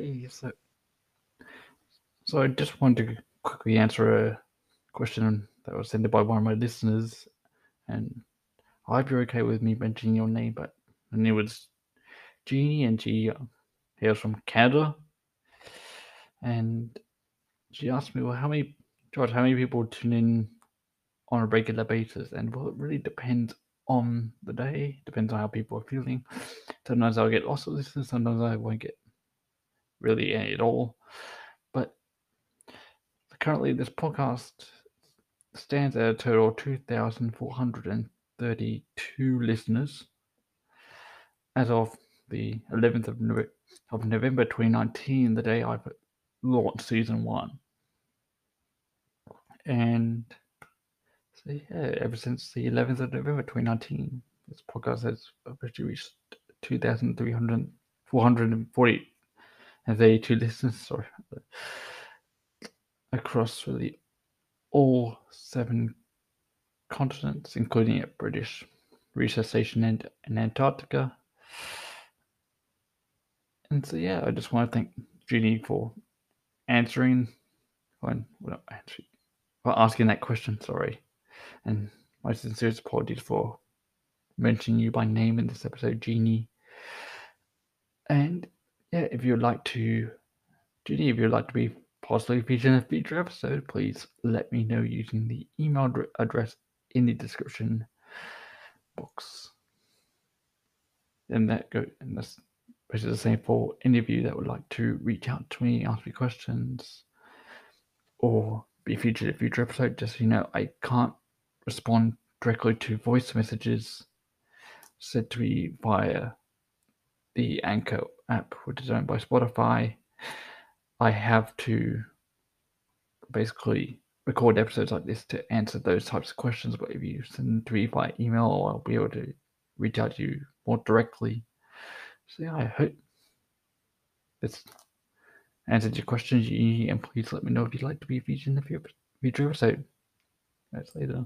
Hey, so, so I just wanted to quickly answer a question that was sent by one of my listeners, and I hope you're okay with me mentioning your name, but and it was Jeannie, and she hails from Canada, and she asked me, well, how many, Josh, how many people tune in on a regular basis? And well, it really depends on the day, depends on how people are feeling. Sometimes I'll get lots of listeners, sometimes I won't get really at all. But currently, this podcast stands at a total of 2,432 listeners as of the 11th of, November, of November 2019, the day I launched season one. And so, yeah, ever since the 11th of November 2019, this podcast has officially reached 2,440 and 32 listeners, sorry, across really all seven continents, including a British research station in, in Antarctica. And so, yeah, I just want to thank Judy for answering, well, not answering, for asking that question, sorry. And my sincerest apologies for mentioning you by name in this episode, Jeannie. And yeah, if you'd like to, Judy, if you'd like to be possibly featured in a future episode, please let me know using the email address in the description box. And that go and that's is the same for any of you that would like to reach out to me, ask me questions, or be featured in a future episode. Just so you know, I can't respond directly to voice messages sent to me via the Anchor app, which is owned by Spotify. I have to basically record episodes like this to answer those types of questions. But if you send to me by email, I'll be able to reach out to you more directly. So yeah, I hope this answered your questions. And please let me know if you'd like to be featured in the future episode. That's later.